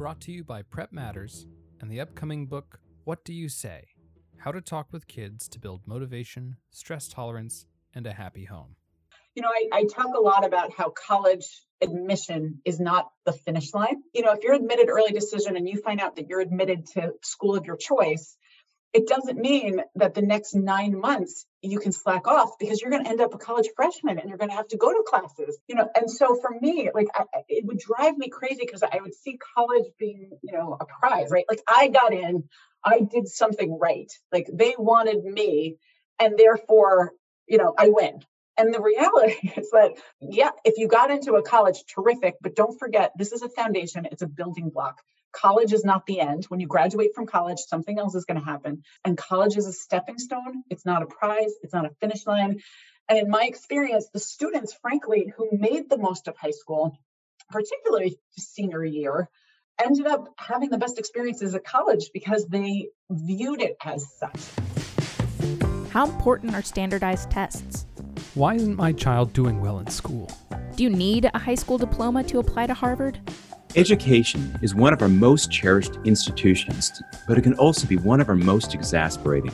Brought to you by Prep Matters and the upcoming book, What Do You Say? How to Talk with Kids to Build Motivation, Stress Tolerance, and a Happy Home. You know, I, I talk a lot about how college admission is not the finish line. You know, if you're admitted early decision and you find out that you're admitted to school of your choice, it doesn't mean that the next nine months you can slack off because you're going to end up a college freshman and you're going to have to go to classes you know? And so for me like I, it would drive me crazy because i would see college being you know a prize right? Like i got in i did something right. Like they wanted me and therefore you know i win. And the reality is that yeah if you got into a college terrific but don't forget this is a foundation it's a building block college is not the end. When you graduate from college, something else is going to happen. And college is a stepping stone. It's not a prize, it's not a finish line. And in my experience, the students, frankly, who made the most of high school, particularly senior year, ended up having the best experiences at college because they viewed it as such. How important are standardized tests? Why isn't my child doing well in school? Do you need a high school diploma to apply to Harvard? Education is one of our most cherished institutions, but it can also be one of our most exasperating.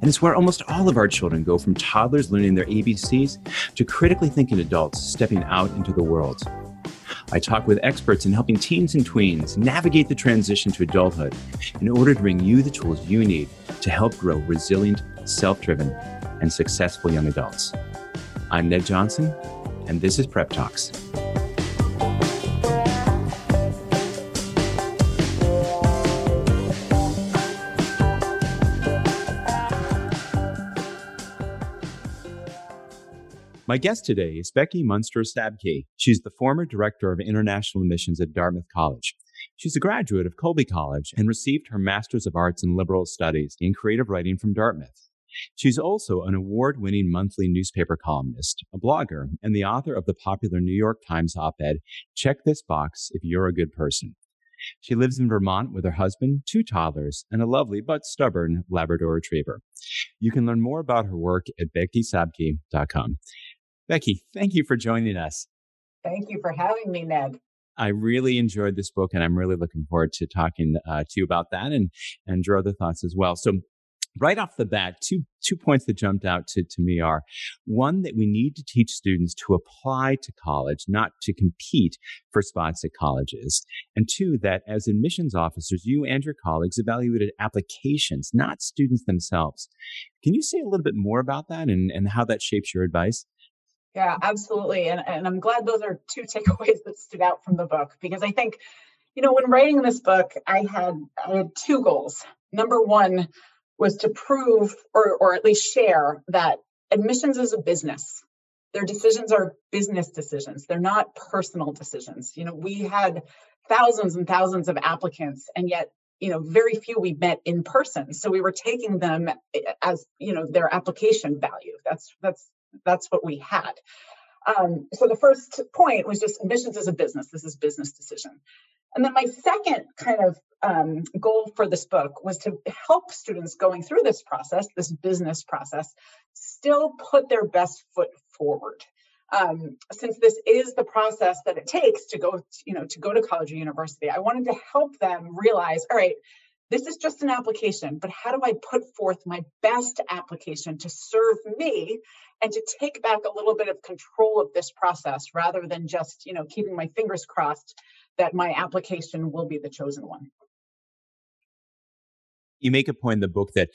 And it's where almost all of our children go from toddlers learning their ABCs to critically thinking adults stepping out into the world. I talk with experts in helping teens and tweens navigate the transition to adulthood in order to bring you the tools you need to help grow resilient, self driven, and successful young adults. I'm Ned Johnson, and this is Prep Talks. My guest today is Becky Munster Sabky. She's the former director of international admissions at Dartmouth College. She's a graduate of Colby College and received her Master's of Arts in Liberal Studies in Creative Writing from Dartmouth. She's also an award winning monthly newspaper columnist, a blogger, and the author of the popular New York Times op ed, Check This Box If You're a Good Person. She lives in Vermont with her husband, two toddlers, and a lovely but stubborn Labrador retriever. You can learn more about her work at beckysabky.com. Becky, thank you for joining us. Thank you for having me, Ned. I really enjoyed this book, and I'm really looking forward to talking uh, to you about that and and your other thoughts as well. So, right off the bat, two two points that jumped out to, to me are one that we need to teach students to apply to college, not to compete for spots at colleges, and two that as admissions officers, you and your colleagues evaluated applications, not students themselves. Can you say a little bit more about that and, and how that shapes your advice? Yeah, absolutely. And, and I'm glad those are two takeaways that stood out from the book because I think, you know, when writing this book, I had I had two goals. Number one was to prove or or at least share that admissions is a business. Their decisions are business decisions. They're not personal decisions. You know, we had thousands and thousands of applicants and yet you know very few we met in person so we were taking them eh, as you know their application value that's that's that's what we had. Um, so the first point was just admissions as a business. This is business decision. And then my second kind of um, goal for this book was to help students going through this process, this business process, still put their best foot forward. Um, since this is the process that it takes to go, you know, to go to college or university, I wanted to help them realize, all right, this is just an application, but how do I put forth my best application to serve me and to take back a little bit of control of this process rather than just, you know, keeping my fingers crossed that my application will be the chosen one. You make a point in the book that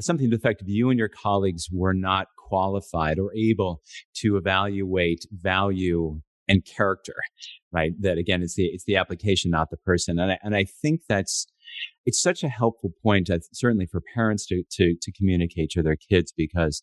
something to the effect of you and your colleagues were not qualified or able to evaluate value and character, right? That again, it's the it's the application, not the person. And I, and I think that's it's such a helpful point, uh, certainly for parents to, to, to communicate to their kids because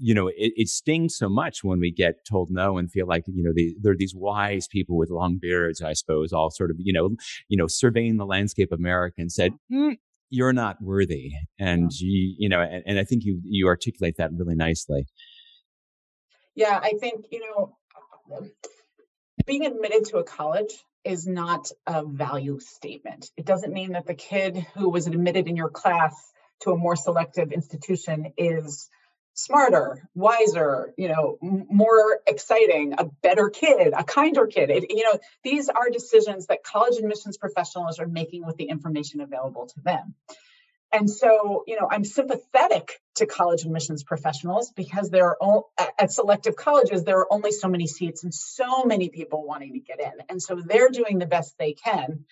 you know, it, it, stings so much when we get told no and feel like, you know, the, there are these wise people with long beards, I suppose, all sort of, you know, you know, surveying the landscape of America and said, mm, you're not worthy. And yeah. you, you know, and, and I think you, you articulate that really nicely. Yeah, I think, you know, being admitted to a college is not a value statement. It doesn't mean that the kid who was admitted in your class to a more selective institution is smarter, wiser, you know, more exciting, a better kid, a kinder kid. It, you know, these are decisions that college admissions professionals are making with the information available to them. And so, you know, I'm sympathetic to college admissions professionals because there are all, at selective colleges there are only so many seats and so many people wanting to get in. And so they're doing the best they can.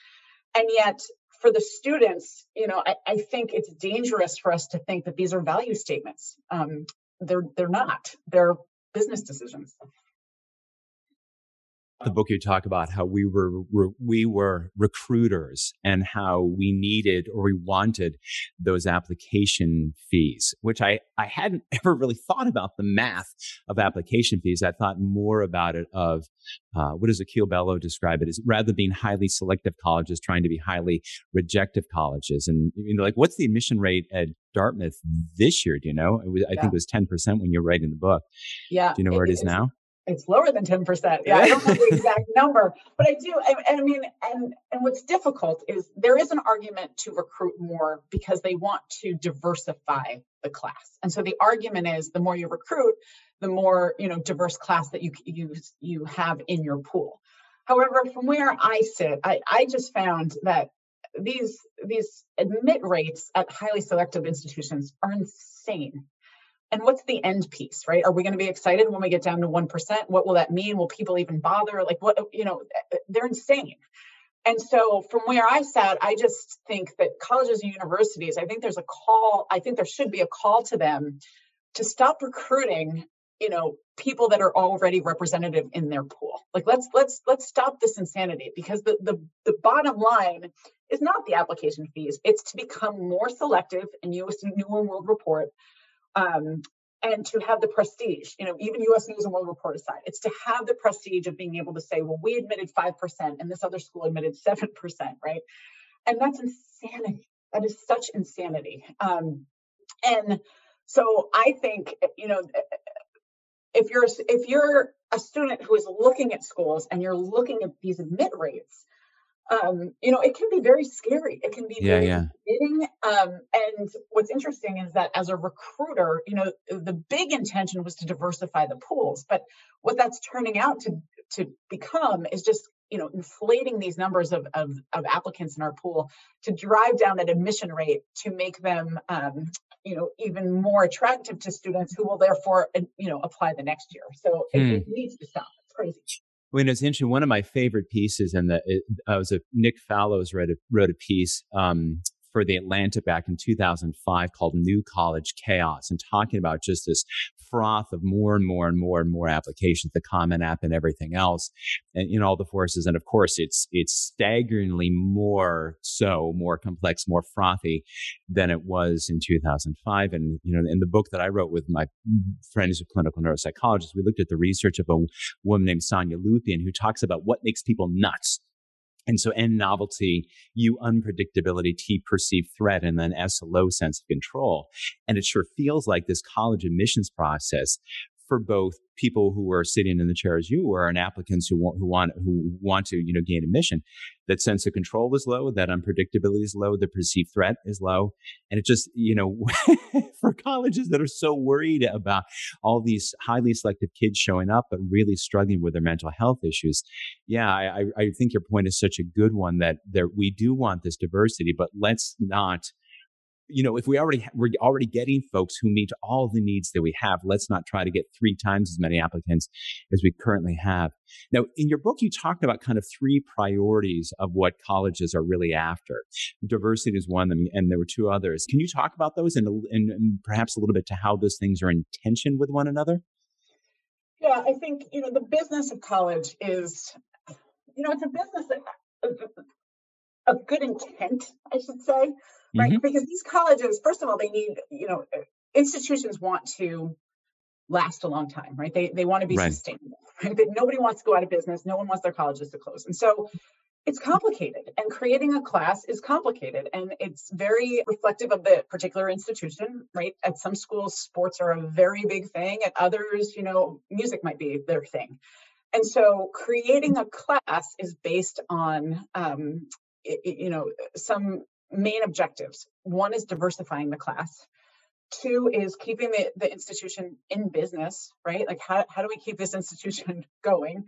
And yet for the students, you know, I, I think it's dangerous for us to think that these are value statements. Um, they're they're not. They're business decisions the book you talk about how we were we were recruiters and how we needed or we wanted those application fees which i i hadn't ever really thought about the math of application fees. I thought more about it of uh, what does Akil Bello describe it as? Rather than being highly selective colleges trying to be highly rejective colleges. And you know like what's the admission rate at Dartmouth this year? Do you know? Was, i yeah. think it was 10% when you're writing the book. Yeah do you know where it, it is now it's lower than 10%. Yeah, I don't know the exact number, but I do. And, I mean, and and what's difficult is there is an argument to recruit more because they want to diversify the class. And so the argument is the more you recruit, the more, you know, diverse class that you you you have in your pool. However, from where I sit, I, I just found that these these admit rates at highly selective institutions are insane and what's the end piece right? Are we going to be excited when we get down to 1% what will that mean? Will people even bother? Like what you know eh, eh, they're insane. And so from where i sat i just think that colleges and universities i think there's a call i think there should be a call to them to stop recruiting you know people that are already representative in their pool. Like let's let's let's stop this insanity because the the, the bottom line is not the application fees. It's to become more selective and us new world report um, and to have the prestige, you know, even US News and World Report aside, it's to have the prestige of being able to say, well, we admitted 5% and this other school admitted 7%, right? And that's insanity. That is such insanity. Um, and so I think, you know, if you're if you're a student who is looking at schools and you're looking at these admit rates, um, you know, it can be very scary. It can be yeah, very yeah. Um, and what's interesting is that as a recruiter, you know, the big intention was to diversify the pools, but what that's turning out to to become is just you know inflating these numbers of, of, of applicants in our pool to drive down that admission rate to make them um, you know even more attractive to students who will therefore you know apply the next year so hmm. it, it needs to stop it's crazy when it's interesting, one of my favorite pieces, and the it, I was a Nick Fallows wrote a, wrote a piece um, for the Atlantic back in 2005 called New College Chaos and talking about just this froth of more and more and more and more applications, the Common App and everything else, and you know all the forces. And of course, it's it's staggeringly more so, more complex, more frothy than it was in 2005. And you know, in the book that I wrote with my friends who clinical neuropsychologists, we looked at the research of a woman named Sonja Lupien who talks about what makes people nuts and so N novelty, U unpredictability, T perceived threat, and then S a low sense of control. And it sure feels like this college admissions process for both people who are sitting in the chair as you were and applicants who want who want who want to you know gain admission. That sense of control is low that unpredictability is low the perceived threat is low and it just you know for colleges that are so worried about all these highly selective kids showing up but really struggling with their mental health issues yeah i i think your point is such a good one that there we do want this diversity but let's not you know, if we already we're already getting folks who meet all the needs that we have, let's not try to get three times as many applicants as we currently have. Now, in your book, you talked about kind of three priorities of what colleges are really after. Diversity is one, and there were two others. Can you talk about those and, and, and perhaps a little bit to how those things are in tension with one another? Yeah, I think you know the business of college is, you know, it's a business that, of good intent, I should say right? Mm-hmm. Because these colleges, first of all, they need, you know, uh, institutions want to last a long time, right? They they want to be right. sustainable, right? That nobody wants to go out of business. No one wants their colleges to close, and so it's complicated. And creating a class is complicated, and it's very reflective of the particular institution, right? At some schools, sports are a very big thing. At others, you know, music might be their thing. And so, creating a class is based on, um, you know, some main objectives. One is diversifying the class. Two is keeping the, the institution in business, right? Like how, how do we keep this institution going?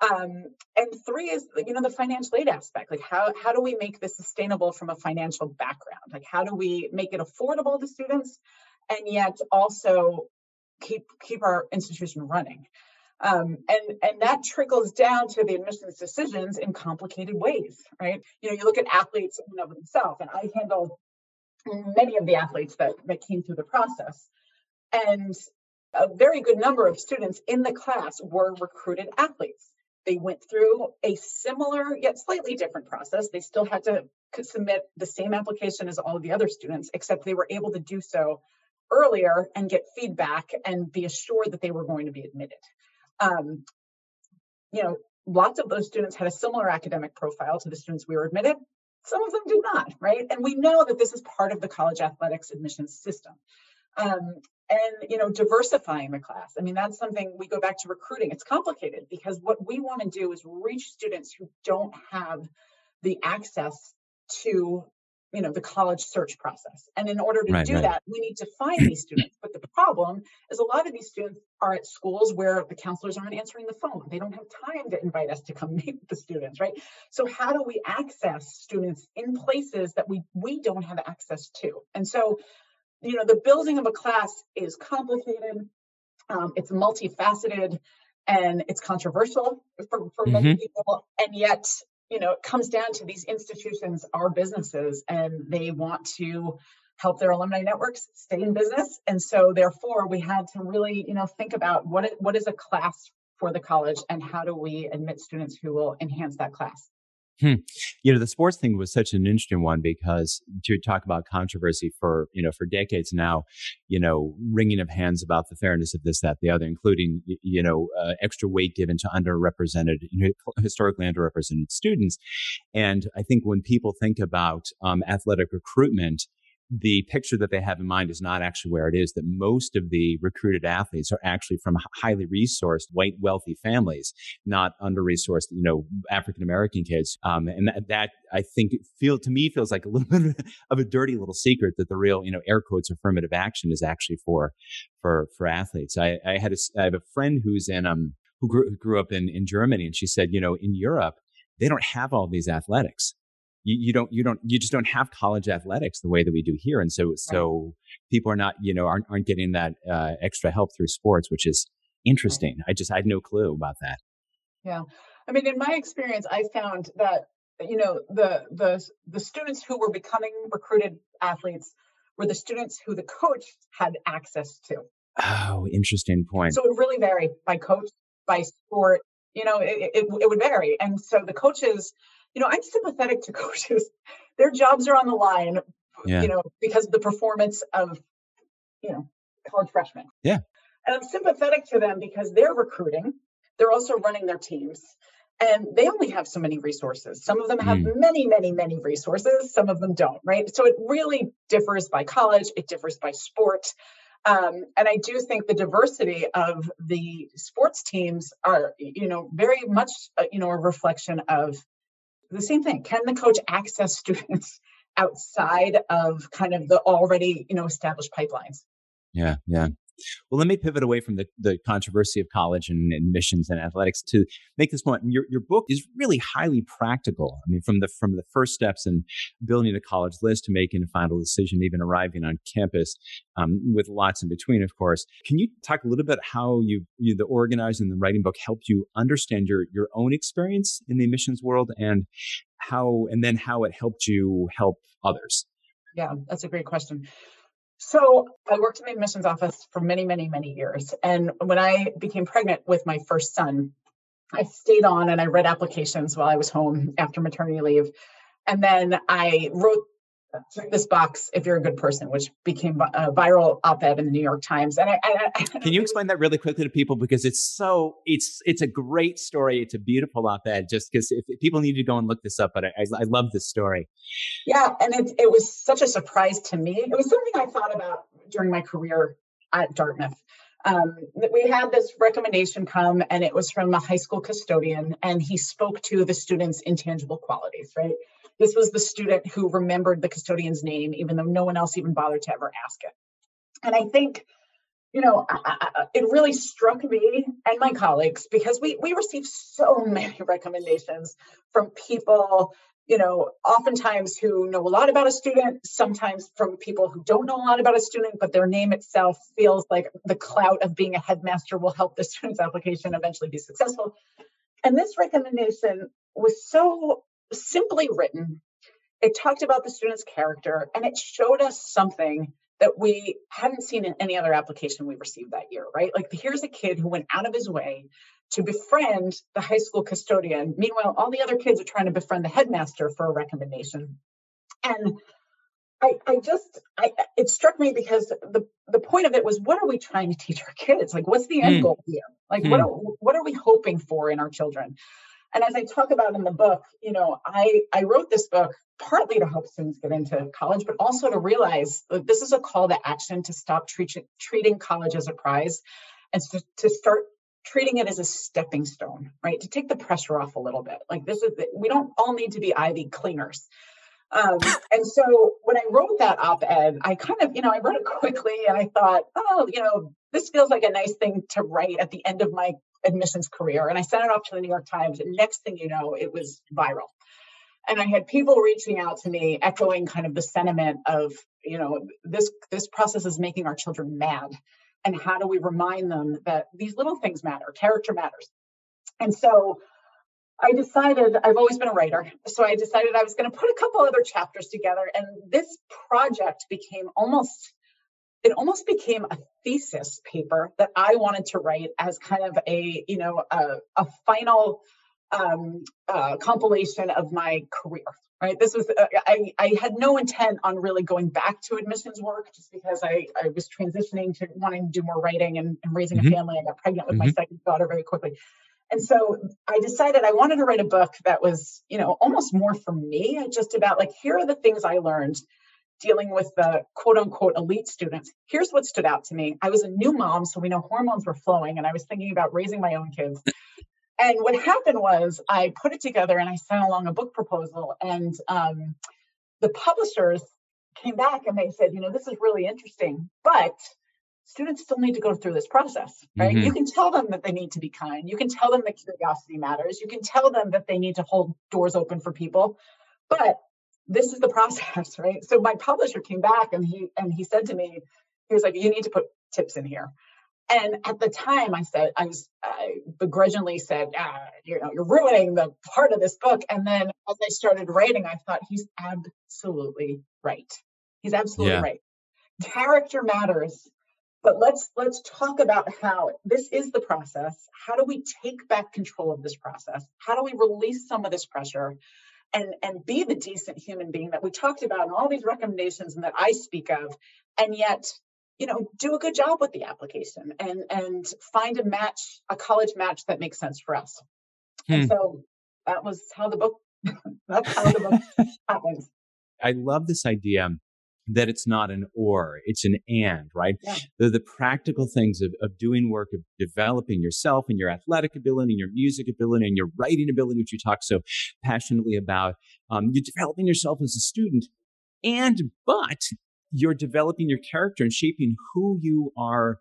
Um, and three is you know the financial aid aspect. Like how how do we make this sustainable from a financial background? Like how do we make it affordable to students and yet also keep keep our institution running? Um, and and that trickles down to the admissions decisions in complicated ways, right? You know, you look at athletes in and of themselves, and I handle many of the athletes that, that came through the process. And a very good number of students in the class were recruited athletes. They went through a similar yet slightly different process. They still had to submit the same application as all of the other students, except they were able to do so earlier and get feedback and be assured that they were going to be admitted. Um, you know, lots of those students had a similar academic profile to the students we were admitted. Some of them do not, right? And we know that this is part of the college athletics admissions system. Um, and you know, diversifying the class. I mean, that's something we go back to recruiting. It's complicated because what we want to do is reach students who don't have the access to you know the college search process. And in order to right, do right. that we need to find these students. But the problem is a lot of these students are at schools where the counselors aren't answering the phone. They don't have time to invite us to come meet with the students right? So how do we access students in places that we we don't have access to? And so you know the building of a class is complicated um, it's multifaceted and it's controversial for, for mm-hmm. many people. And yet you know, it comes down to these institutions are businesses and they want to help their alumni networks stay in business. And so therefore we had to really, you know, think about what, it, what is a class for the college and how do we admit students who will enhance that class. Hmm. You know, the sports thing was such an interesting one because to talk about controversy for, you know, for decades now, you know, wringing of hands about the fairness of this, that, the other, including, you know, uh, extra weight given to underrepresented, historically underrepresented students. And I think when people think about um, athletic recruitment, the picture that they have in mind is not actually where it is that most of the recruited athletes are actually from highly resourced white wealthy families not under resourced you know african american kids um, and that, that, i think feel to me feels like a little bit of a dirty little secret that the real you know air quotes affirmative action is actually for for for athletes. I, I had a, I have a friend who's in um who grew, grew up in in germany and she said you know in europe they don't have all these athletics you, you don't you don't you just don't have college athletics the way that we do here. And so so people are not you know aren't, aren't getting that uh, extra help through sports which is interesting. I just i had no clue about that. Yeah. I mean in my experience i found that you know the the the students who were becoming recruited athletes were the students who the coach had access to. Oh interesting point. So it really varied by coach by sport you know it, it, it would vary. And so the coaches you know, I'm sympathetic to coaches. Their jobs are on the line, yeah. you know, because of the performance of, you know, college freshmen. Yeah. And I'm sympathetic to them because they're recruiting. They're also running their teams. And they only have so many resources. Some of them have mm. many, many, many resources. Some of them don't, right? So it really differs by college. It differs by sport. Um, and I do think the diversity of the sports teams are, you know, very much, uh, you know, a reflection of the same thing. Can the coach access students outside of kind of the already, you know, established pipelines? Yeah, yeah. Well, let me pivot away from the, the controversy of college and admissions and athletics to make this point. Your, your book is really highly practical. I mean, from the from the first steps in building a college list to making a final decision, even arriving on campus, um, with lots in between, of course. Can you talk a little bit how you, you the organizing and the writing book helped you understand your your own experience in the admissions world and how and then how it helped you help others? Yeah, that's a great question. So I worked in the admissions office for many, many, many years. And when I became pregnant with my first son, I stayed on and I read applications while I was home after maternity leave. And then I wrote check this box if you're a good person, which became a viral op-ed in the New York Times. And I, I, I can you explain that really quickly to people because it's so it's it's a great story. It's a beautiful op-ed. Just because if, if, people need to go and look this up, but I, I, love this story. Yeah, and it it was such a surprise to me. It was something I thought about during my career at Dartmouth. Um, we had this recommendation come and it was from a high school custodian and he spoke to the students intangible qualities right this was the student who remembered the custodian's name, even though no one else even bothered to ever ask it. And I think, you know, I, I, it really struck me and my colleagues because we we receive so many recommendations from people you know, oftentimes who know a lot about a student, sometimes from people who don't know a lot about a student, but their name itself feels like the clout of being a headmaster will help the student's application eventually be successful. And this recommendation was so simply written. It talked about the student's character and it showed us something that we hadn't seen in any other application we received that year, right? Like here's a kid who went out of his way to befriend the high school custodian. Meanwhile, all the other kids are trying to befriend the headmaster for a recommendation. And I, I just, I, it struck me because the, the point of it was, what are we trying to teach our kids? Like, what's the end mm. goal here? Like, mm. what, are, what are we hoping for in our children? And as I talk about in the book, you know, I, I wrote this book partly to help students get into college, but also to realize that this is a call to action to stop treat, treating college as a prize and to, to start treating it as a stepping stone, right? To take the pressure off a little bit. Like this is, we don't all need to be Ivy Leaguers. Um, and so when I wrote that op ed, I kind of, you know, I wrote it quickly and I thought, oh, you know, this feels like a nice thing to write at the end of my admissions career. And I sent it off to the New York Times. And next thing you know, it was viral. And I had people reaching out to me, echoing kind of the sentiment of, you know, this this process is making our children mad and how do we remind them that these little things matter character matters and so i decided i've always been a writer so i decided i was going to put a couple other chapters together and this project became almost it almost became a thesis paper that i wanted to write as kind of a you know a, a final um, uh, compilation of my career right this was uh, I, I had no intent on really going back to admissions work just because i, I was transitioning to wanting to do more writing and, and raising mm-hmm. a family i got pregnant with mm-hmm. my second daughter very quickly and so i decided i wanted to write a book that was you know almost more for me just about like here are the things i learned dealing with the quote unquote elite students here's what stood out to me i was a new mom so we know hormones were flowing and i was thinking about raising my own kids and what happened was I put it together and I sent along a book proposal, and um, the publishers came back and they said, you know, this is really interesting, but students still need to go through this process, right? Mm-hmm. You can tell them that they need to be kind. You can tell them that curiosity matters. You can tell them that they need to hold doors open for people, but this is the process, right? So my publisher came back and he and he said to me, he was like, you need to put tips in here. And at the time, I said, I was, I begrudgingly said, ah, you know, you're ruining the part of this book. And then as I started writing, I thought he's absolutely right. He's absolutely yeah. right. Character matters, but let's let's talk about how this is the process. How do we take back control of this process? How do we release some of this pressure? And and be the decent human being that we talked about and all these recommendations and that I speak of and yet you know do a good job with the application and and find a match a college match that makes sense for us. Hmm. and so that was how the book that's how the book happens. I love this idea that it's not an or it's an and right yeah. the, the practical things of, of doing work of developing yourself and your athletic ability and your music ability and your writing ability which you talk so passionately about um, you're developing yourself as a student and but you're developing your character and shaping who you are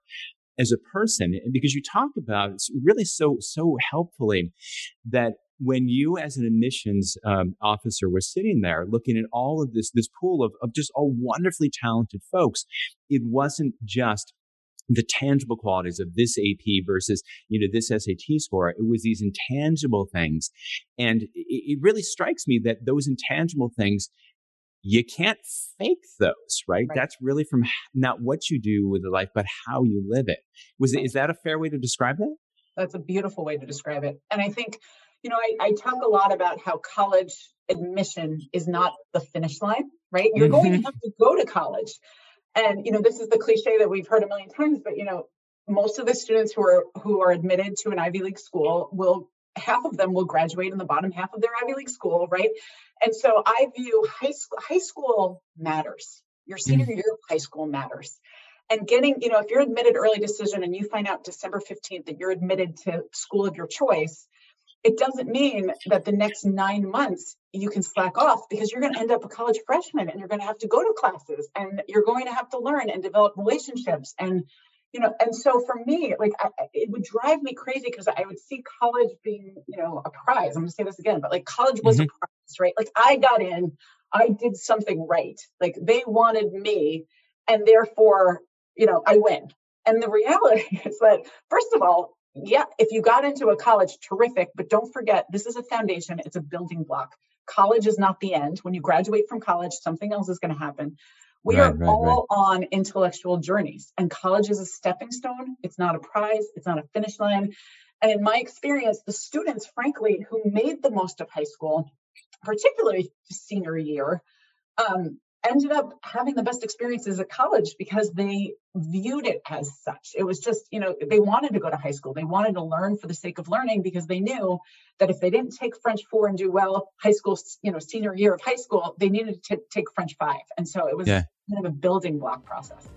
as a person and because you talk about it's really so so helpfully that when you as an admissions um, officer were sitting there looking at all of this this pool of, of just all wonderfully talented folks it wasn't just the tangible qualities of this AP versus, you know, this SAT score. It was these intangible things. And it, it really strikes me that those intangible things you can't fake those, right? right? That's really from not what you do with the life, but how you live it. Was is that a fair way to describe that? That's a beautiful way to describe it. And I think, you know, I, I talk a lot about how college admission is not the finish line, right? You're mm-hmm. going to mm-hmm. have to go to college. And, you know, this is the cliche that we've heard a million times, but, you know, most of the students who are who are admitted to an Ivy League school will half of them will graduate in the bottom half of their Ivy League school, right? And so I view high school high school matters. Your senior mm. year of high school matters. And getting, you know, if you're admitted early decision and you find out December 15th that you're admitted to school of your choice, it doesn't mean that the next nine months you can slack off because you're going to end up a college freshman and you're going to have to go to classes and you're going to have to learn and develop relationships and you know and so for me like I, it would drive me crazy because i would see college being you know a prize. I'm going to say this again but like college was mm-hmm. a prize right? Like i got in i did something right. Like they wanted me and therefore you know i win. And the reality is that first of all yeah if you got into a college terrific but don't forget this is a foundation it's a building block college is not the end when you graduate from college something else is going to happen we right, are right, all right. on intellectual journeys, and college is a stepping stone. It's not a prize, it's not a finish line. And in my experience, the students, frankly, who made the most of high school, particularly senior year, um, ended up having the best experiences at college because they viewed it as such. It was just, you know, they wanted to go to high school. They wanted to learn for the sake of learning because they knew that if they didn't take French four and do well, high school, you know, senior year of high school, they needed to take French five. And so it was yeah. kind of a building block process.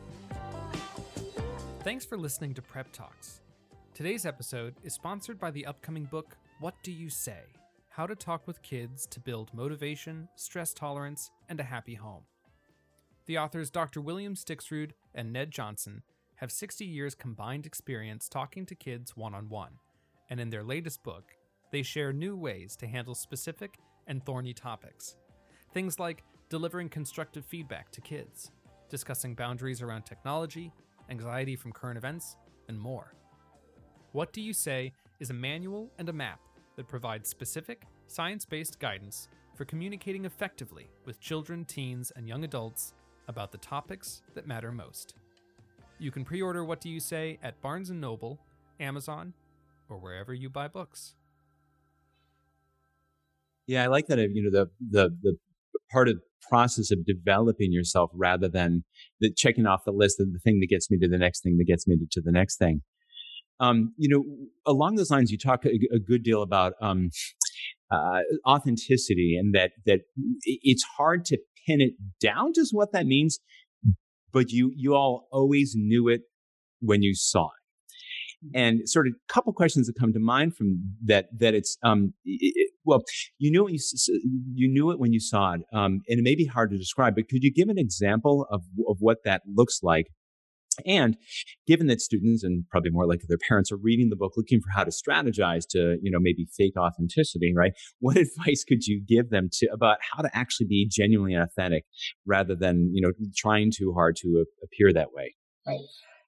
Thanks for listening to Prep Talks. Today's episode is sponsored by the upcoming book, What Do You Say? How to Talk with Kids to Build Motivation, Stress Tolerance, and a Happy Home. The authors Dr. William Stixrud and Ned Johnson have 60 years combined experience talking to kids one on one, and in their latest book, they share new ways to handle specific and thorny topics. Things like delivering constructive feedback to kids, discussing boundaries around technology, anxiety from current events, and more. What Do You Say is a manual and a map that provides specific, science based guidance for communicating effectively with children, teens, and young adults about the topics that matter most. You can pre order What Do You Say at Barnes & Noble, Amazon, or wherever you buy books. Yeah, I like that. You know, the the the part of process of developing yourself rather than the checking off the list of the thing that gets me to the next thing that gets me to the next thing. Um, you know, along those lines, you talk a, a good deal about um, uh, authenticity and that that it's hard to pin it down just what that means, but you you all always knew it when you saw it. And sort of a couple questions that come to mind from that that it's um it, well you knew it you, you knew it when you saw it um and it may be hard to describe but could you give an example of of what that looks like and given that students and probably more likely their parents are reading the book looking for how to strategize to, you know, maybe fake authenticity, right? What advice could you give them to about how to actually be genuinely authentic rather than, you know, trying too hard to appear that way? Right.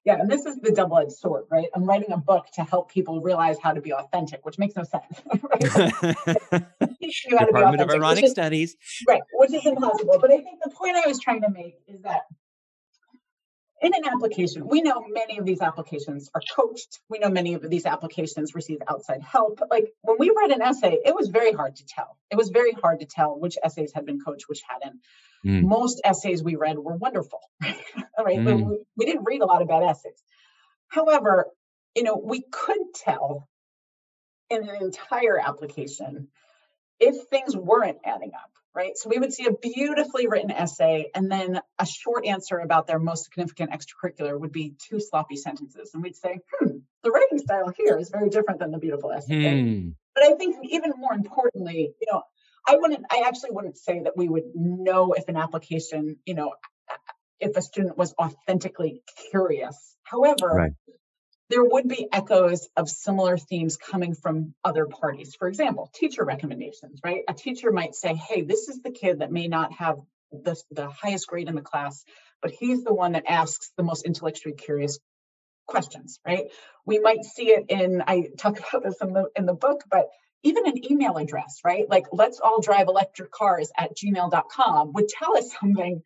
Yeah, and this is the double-edged sword, right? I'm writing a book to help people realize how to be authentic, which makes no sense. Department of Ironic is, Studies. Right, which is impossible. But I think the point I was trying to make is that in an application, we know many of these applications are coached. We know many of these applications receive outside help. Like when we read an essay, it was very hard to tell. It was very hard to tell which essays had been coached, which hadn't. Mm. Most essays we read were wonderful. All right. Mm. We, we didn't read a lot of bad essays. However, you know, we could tell in an entire application if things weren't adding up right? So we would see a beautifully written essay and then a short answer about their most significant extracurricular would be two sloppy sentences. And we'd say, hmm, the writing style here is very different than the beautiful essay. Hmm. But I think even more importantly, you know, I wouldn't, I actually wouldn't say that we would know if an application, you know, if a student was authentically curious. However, right there would be echoes of similar themes coming from other parties. For example, teacher recommendations, right? A teacher might say, hey, this is the kid that may not have the, the highest grade in the class, but he's the one that asks the most intellectually curious questions, right? We might see it in, I talk about this in the in the book, but even an email address, right? Like let's all drive electric cars at gmail.com would tell us something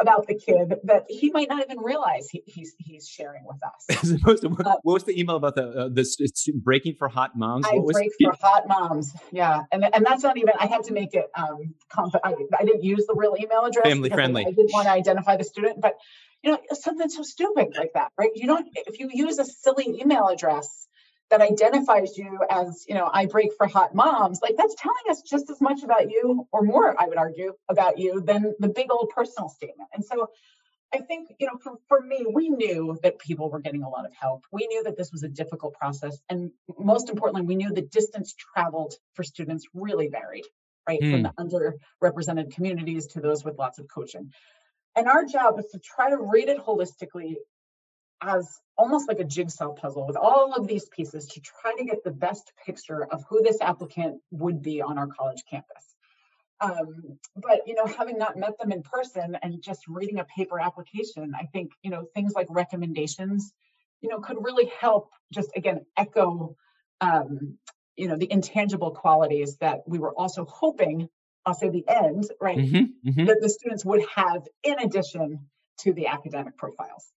about the kid that he might not even realize he, he's he's sharing with us. As opposed to, what, uh, what was the email about the uh, this breaking for hot moms? I break for hot moms. Yeah, and and that's not even. I had to make it. Um, conf- I, I didn't use the real email address. Family friendly. I, I didn't want to identify the student, but you know something so stupid like that, right? You don't. If you use a silly email address that identifies you as, you know, I break for hot moms, like that's telling us just as much about you or more, I would argue, about you than the big old personal statement. And so I think, you know, for, for me, we knew that people were getting a lot of help. We knew that this was a difficult process. And most importantly, we knew the distance traveled for students really varied, right? From hmm. the underrepresented communities to those with lots of coaching. And our job was to try to read it holistically as almost like a jigsaw puzzle with all of these pieces to try to get the best picture of who this applicant would be on our college campus. Um, but you know, having not met them in person and just reading a paper application, I think you know things like recommendations, you know, could really help. Just again, echo, um, you know, the intangible qualities that we were also hoping. I'll say the end, right? Mm-hmm, mm-hmm. That the students would have in addition to the academic profiles.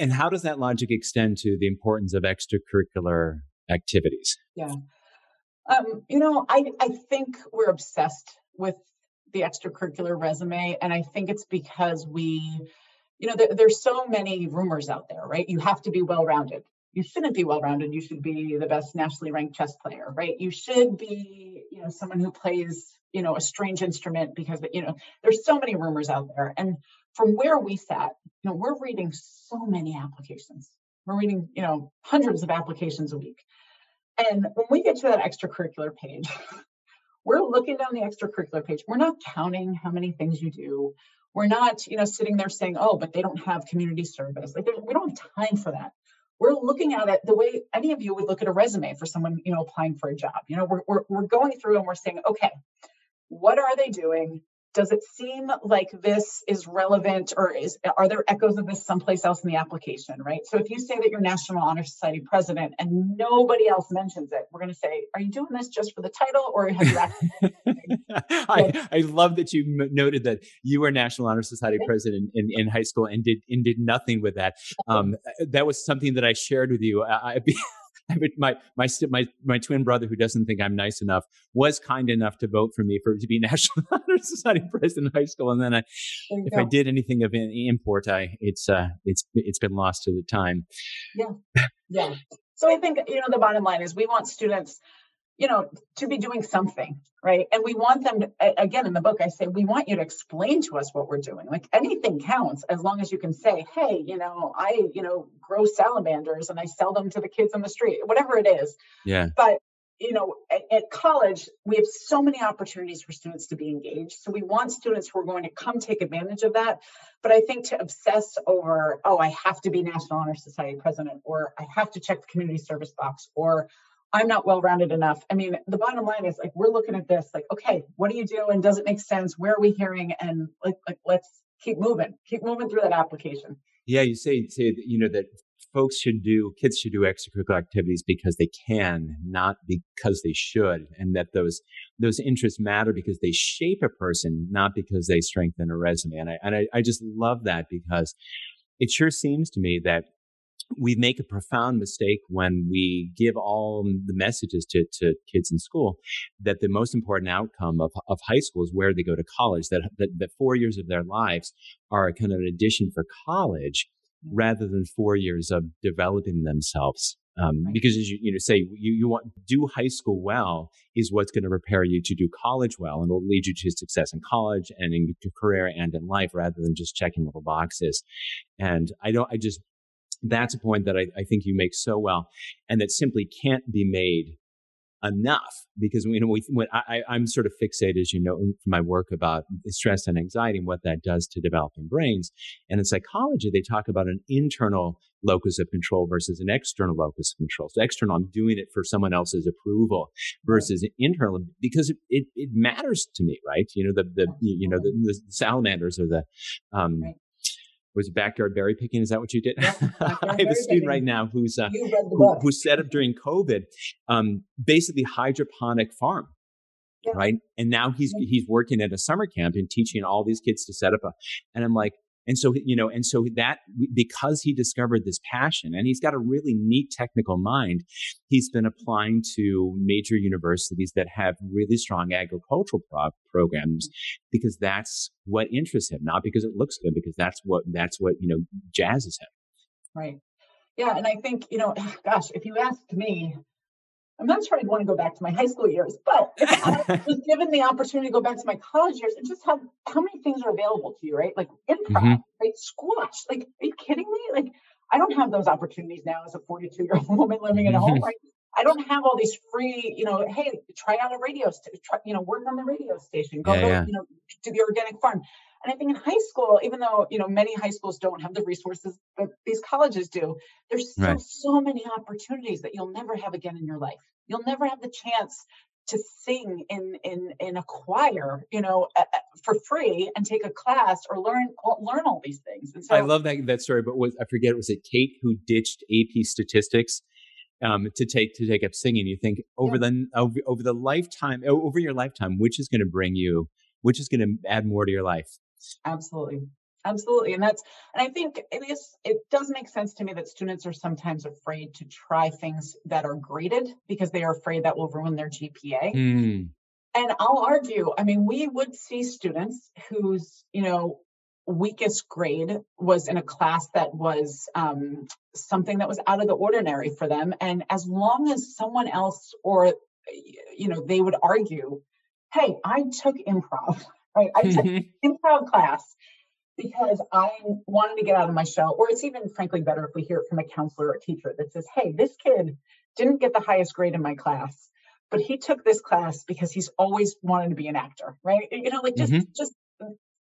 And how does that logic extend to the importance of extracurricular activities? Yeah. Um, you know, I, I think we're obsessed with the extracurricular resume. And I think it's because we, you know, there, there's so many rumors out there, right? You have to be well rounded. You shouldn't be well rounded. You should be the best nationally ranked chess player, right? You should be, you know, someone who plays, you know, a strange instrument because, you know, there's so many rumors out there. And from where we sat, you know, we're reading so many applications. We're reading, you know, hundreds of applications a week. And when we get to that extracurricular page, we're looking down the extracurricular page. We're not counting how many things you do. We're not, you know, sitting there saying, "Oh, but they don't have community service." Like we don't have time for that. We're looking at it the way any of you would look at a resume for someone, you know, applying for a job. You know, we're we're, we're going through and we're saying, "Okay, what are they doing? Does it seem like this is relevant or is are there echoes of this someplace else in the application right? So if you say that you're national honor society president and nobody else mentions it we're going to say are you doing this just for the title or have you actually I, I love that you noted that you were national honor society president in, in high school and did and did nothing with that. Um, that was something that i shared with you. I, I my my my my twin brother, who doesn't think I'm nice enough, was kind enough to vote for me for to be National Honor Society president in high school. And then I, if go. I did anything of import, I it's uh it's it's been lost to the time. Yeah, yeah. So I think you know the bottom line is we want students you know, to be doing something, right? And we want them to, again, in the book, I say, we want you to explain to us what we're doing. Like anything counts as long as you can say, hey, you know, I, you know, grow salamanders and I sell them to the kids on the street, whatever it is. Yeah. But, you know, at, at college, we have so many opportunities for students to be engaged. So we want students who are going to come take advantage of that. But I think to obsess over, oh, I have to be National Honor Society president, or I have to check the community service box, or I'm not well rounded enough. I mean, the bottom line is like we're looking at this like, okay, what do you do and does it make sense? Where are we hearing? And like, like let's keep moving, keep moving through that application. Yeah, you say say you know that folks should do kids should do extracurricular activities because they can, not because they should, and that those those interests matter because they shape a person, not because they strengthen a resume. And I and I, I just love that because it sure seems to me that we make a profound mistake when we give all the messages to, to kids in school that the most important outcome of, of high school is where they go to college, that, that, that four years of their lives are kind of an addition for college rather than four years of developing themselves. Um, because as you, you know, say you, you want do high school well is what's going to prepare you to do college well and will lead you to success in college and in your career and in life rather than just checking little boxes. And I don't, I just that's a point that I, I think you make so well and that simply can't be made enough because you know we, when I, I'm sort of fixated, as you know, from my work about stress and anxiety and what that does to developing brains. And in psychology, they talk about an internal locus of control versus an external locus of control. So external, I'm doing it for someone else's approval versus right. internal because it, it, it, matters to me, right? You know, the, the, you know, the, the salamanders or the, um, right was it backyard berry picking. Is that what you did? Yeah, I have a student right now who's uh, who, who, set up during COVID, um, basically hydroponic farm. Yeah. Right. And now he's, yeah. he's working at a summer camp and teaching all these kids to set up a, and I'm like, and so, you know, and so that because he discovered this passion and he's got a really neat technical mind, he's been applying to major universities that have really strong agricultural pro- programs because that's what interests him, not because it looks good, because that's what, that's what, you know, jazzes him. Right. Yeah. And I think, you know, gosh, if you asked me, I'm not sure I'd want to go back to my high school years, but if I was given the opportunity to go back to my college years and just have how many things are available to you, right? Like improv, mm-hmm. right? Squash. Like, are you kidding me? Like, I don't have those opportunities now as a 42 year old woman living in a home, right? I don't have all these free, you know, hey, try out a radio, st- try, you know, work on the radio station, go, yeah, yeah. you know, to the organic farm. And I think in high school, even though you know many high schools don't have the resources that these colleges do, there's still right. so many opportunities that you'll never have again in your life. You'll never have the chance to sing in in in a choir, you know, uh, for free and take a class or learn learn all these things. And so I love that that story. But was I forget was it Kate who ditched AP statistics? Um, to take to take up singing, you think over yeah. the over, over the lifetime over your lifetime, which is going to bring you, which is going to add more to your life, Absolutely. Absolutely. And that's, and I think it is, it does make sense to me that students are sometimes afraid to try things that are graded because they are afraid that will ruin their GPA. Mm. And I'll argue, I mean, we would see students whose, you know, weakest grade was in a class that was um, something that was out of the ordinary for them. And as long as someone else or, you know, they would argue, hey, I took improv right? I took improv class because I wanted to get out of my shell, or it's even frankly better if we hear it from a counselor or a teacher that says, hey, this kid didn't get the highest grade in my class, but he took this class because he's always wanted to be an actor, right? You know, like just mm-hmm. just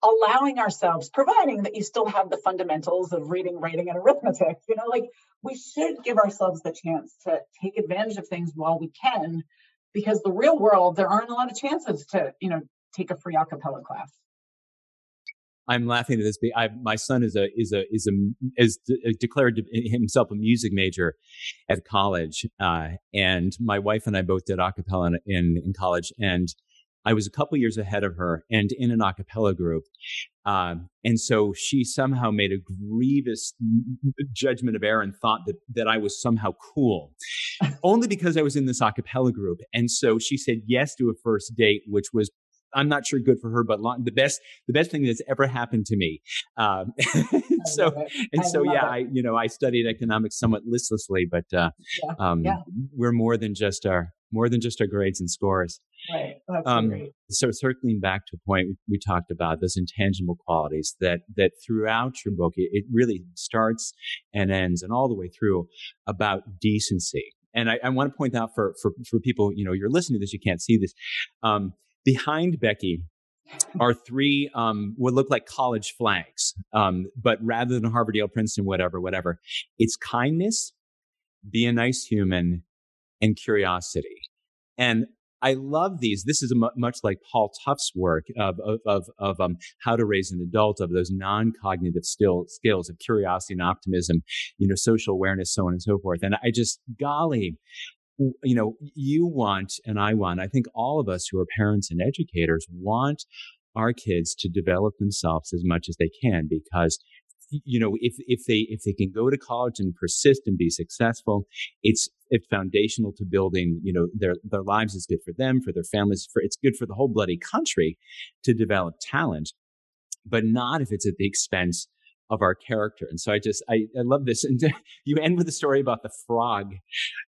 allowing ourselves, providing that you still have the fundamentals of reading, writing, and arithmetic, you know, like we should give ourselves the chance to take advantage of things while we can, because the real world, there aren't a lot of chances to, you know, take a free acapella class. I'm laughing at this. I, my son is a is a is a is de- declared himself a music major at college, uh, and my wife and I both did acapella in, in, in college, and I was a couple years ahead of her and in an acapella group. Um, and so she somehow made a grievous judgment of error and thought that, that I was somehow cool, only because I was in this acapella group. And so she said yes to a first date, which was I'm not sure good for her, but long, the best the best thing that's ever happened to me. Um, so and so yeah, it. I you know I studied economics somewhat listlessly, but uh, yeah. Um, yeah. we're more than just our more than just our grades and scores. Right. Um. So circling back to a point we talked about, those intangible qualities that that throughout your book, it, it really starts and ends and all the way through about decency. And I, I want to point out for, for, for people, you know, you're listening to this, you can't see this. Um, Behind Becky are three um, what look like college flags, um, but rather than Harvard, Yale, Princeton, whatever, whatever, it's kindness, be a nice human, and curiosity. And I love these. This is much like Paul Tough's work of of of, of um, how to raise an adult, of those non-cognitive still skills of curiosity and optimism, you know, social awareness, so on and so forth. And I just, golly, you know, you want and I want, I think all of us who are parents and educators want our kids to develop themselves as much as they can because you know if if they if they can go to college and persist and be successful it's it's foundational to building you know their their lives is good for them for their families for it's good for the whole bloody country to develop talent but not if it's at the expense of our character. And so I just, I, I love this. And you end with a story about the frog,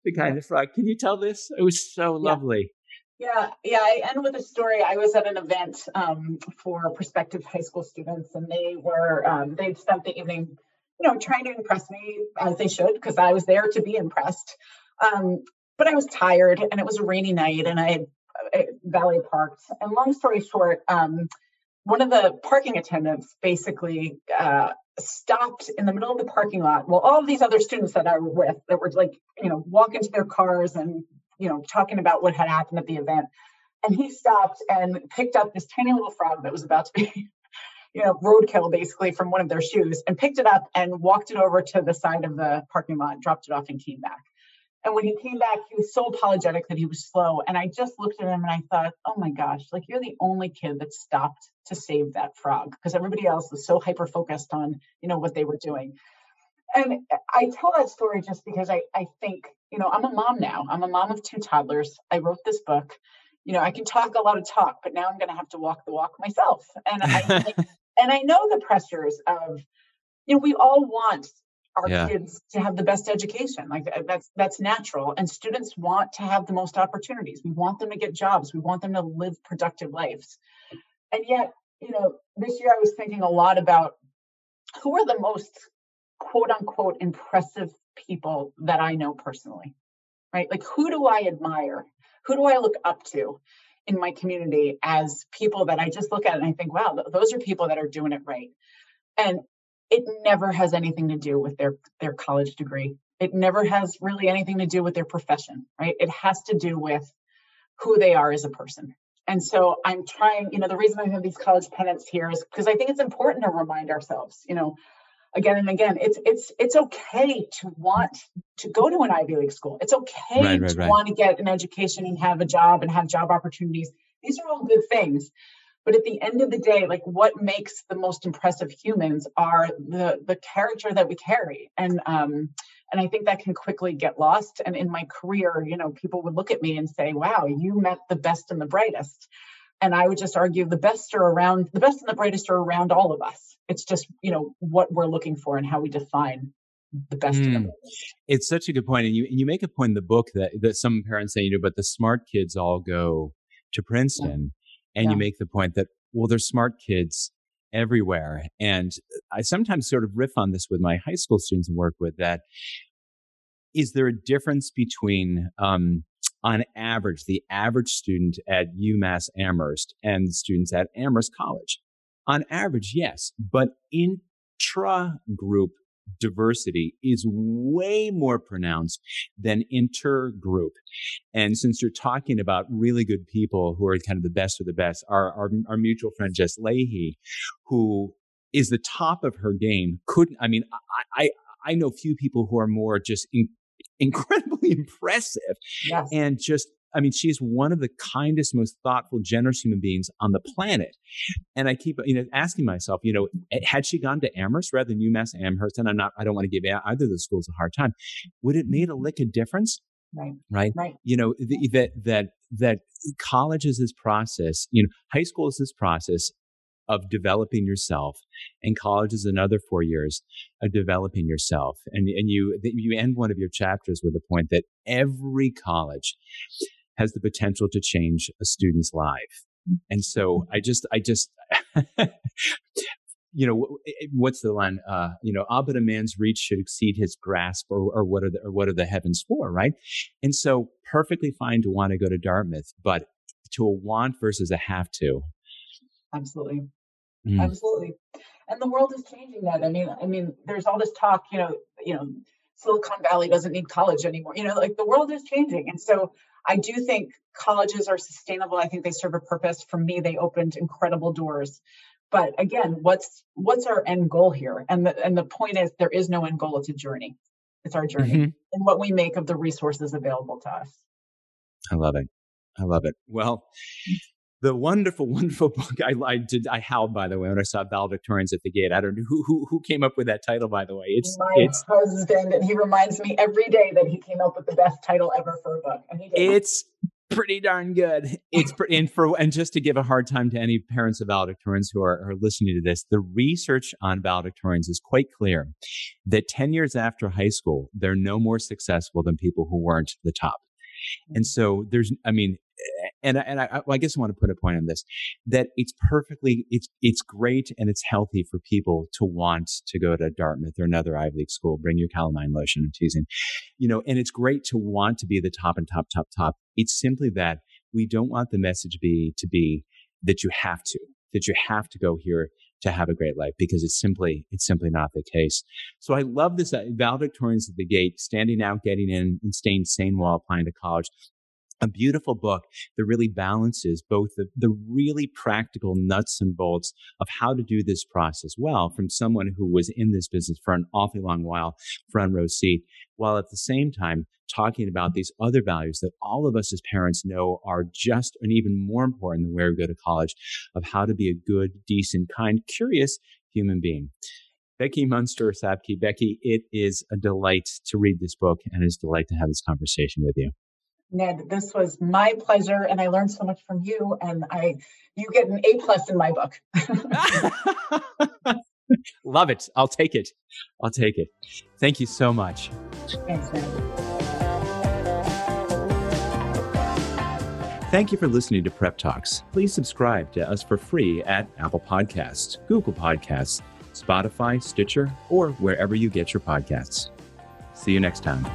the kind of frog. Can you tell this? It was so lovely. Yeah, yeah. I end with a story. I was at an event um, for prospective high school students, and they were um, they'd spent the evening, you know, trying to impress me as they should, because I was there to be impressed. Um, but I was tired, and it was a rainy night, and I had uh, valet parked. And long story short, um, one of the parking attendants basically uh, stopped in the middle of the parking lot while all these other students that I were with that were like, you know, walking to their cars and, you know, talking about what had happened at the event. And he stopped and picked up this tiny little frog that was about to be, you know, roadkill basically from one of their shoes and picked it up and walked it over to the side of the parking lot, dropped it off and came back. And when he came back, he was so apologetic that he was slow. And I just looked at him and I thought, oh my gosh, like you're the only kid that stopped to save that frog because everybody else was so hyper focused on, you know, what they were doing. And I tell that story just because I, I think, you know, I'm a mom now. I'm a mom of two toddlers. I wrote this book. You know, I can talk a lot of talk, but now I'm going to have to walk the walk myself. And I and I know the pressures of, you know, we all want our yeah. kids to have the best education. Like uh, that's that's natural. And students want to have the most opportunities. We want them to get jobs. We want them to live productive lives. And yet, you know, this year I was thinking a lot about who are the most quote unquote impressive people that I know personally. Right? Like who do I admire? Who do I look up to in my community as people that I just look at and I think, wow, those are people that are doing it right. And it never has anything to do with their their college degree. It never has really anything to do with their profession right? It has to do with who they are as a person. And so i'm trying you know the reason i have these college pennants here is because i think it's important to remind ourselves you know again and again it's it's it's okay to want to go to an ivy league school. It's okay right, right, to right. want to get an education and have a job and have job opportunities. These are all good things but at the end of the day like what makes the most impressive humans are the the character that we carry. And um and i think that can quickly get lost. And in my career you know people would look at me and say wow you met the best and the brightest. And i would just argue the best are around the best and the brightest are around all of us. It's just you know what we're looking for and how we define the best mm. It's such a good point, and you and you make a point in the book that that some parents say, you know, but the smart kids all go to Princeton. And yeah. you make the point that, well, there's smart kids everywhere. And I sometimes sort of riff on this with my high school students and work with that. Is there a difference between, um, on average, the average student at UMass Amherst and students at Amherst College? On average, yes, but intra group diversity is way more pronounced than intergroup. And since you're talking about really good people who are kind of the best of the best, our, our, our mutual friend Jess Leahy, who is the top of her game, couldn't, I mean, I, I, I know few people who are more just in, incredibly impressive yes. and just I mean, she's one of the kindest, most thoughtful, generous human beings on the planet. And I keep, you know, asking myself, you know, eh, had she gone to Amherst rather than UMass Amherst, and I'm not, I don't want to give either of the schools a hard time, would it made a lick of difference? Right. Right. Right. You know, the, that, that, that college is this process, you know, high school is this process of developing yourself and college is another four years of developing yourself and and you you end one of your chapters with the point that every college has the potential to change a student's life. And so mm-hmm. I just, I just, you know, what's the line? Uh, you know, ah, but a man's reach should exceed his grasp, or, or what are the, or what are the heavens for, right? And so, perfectly fine to want to go to Dartmouth, but to a want versus a have to. Absolutely, mm. absolutely. And the world is changing that. I mean, I mean, there's all this talk, you know, you know, Silicon Valley doesn't need college anymore. You know, like the world is changing, and so I do think colleges are sustainable. I think they serve a purpose. For me, they opened incredible doors. But again, what's what's our end goal here? And the and the point is there is no end goal, it's a journey. It's our journey mm-hmm. and what we make of the resources available to us. I love it. I love it. Well, the wonderful, wonderful book. I, I, did. I howled by the way when I saw valedictorians at the gate. I don't know who who, who came up with that title. By the way, it's my it's, husband, and he reminds me every day that he came up with the best title ever for a book. it's pretty darn good. It's pretty, and for and just to give a hard time to any parents of valedictorians who are, are listening to this, the research on valedictorians is quite clear that ten years after high school, they're no more successful than people who weren't the top. And so there's, I mean, and and I, I guess I want to put a point on this that it's perfectly it's it's great and it's healthy for people to want to go to Dartmouth or another Ivy League school. Bring your calamine lotion. I'm teasing, you know, and it's great to want to be the top and top top top. It's simply that we don't want the message be to be that you have to that you have to go here to have a great life because it's simply it's simply not the case. So I love this uh, valedictorians at the gate, standing out, getting in, and staying sane while applying to college a beautiful book that really balances both the, the really practical nuts and bolts of how to do this process well from someone who was in this business for an awfully long while, front row seat, while at the same time talking about these other values that all of us as parents know are just and even more important than where we go to college of how to be a good, decent, kind, curious human being. Becky Munster Sabky. Becky, it is a delight to read this book and it's a delight to have this conversation with you. Ned, this was my pleasure, and I learned so much from you. And I, you get an A plus in my book. Love it. I'll take it. I'll take it. Thank you so much. Thanks, man. Thank you for listening to Prep Talks. Please subscribe to us for free at Apple Podcasts, Google Podcasts, Spotify, Stitcher, or wherever you get your podcasts. See you next time.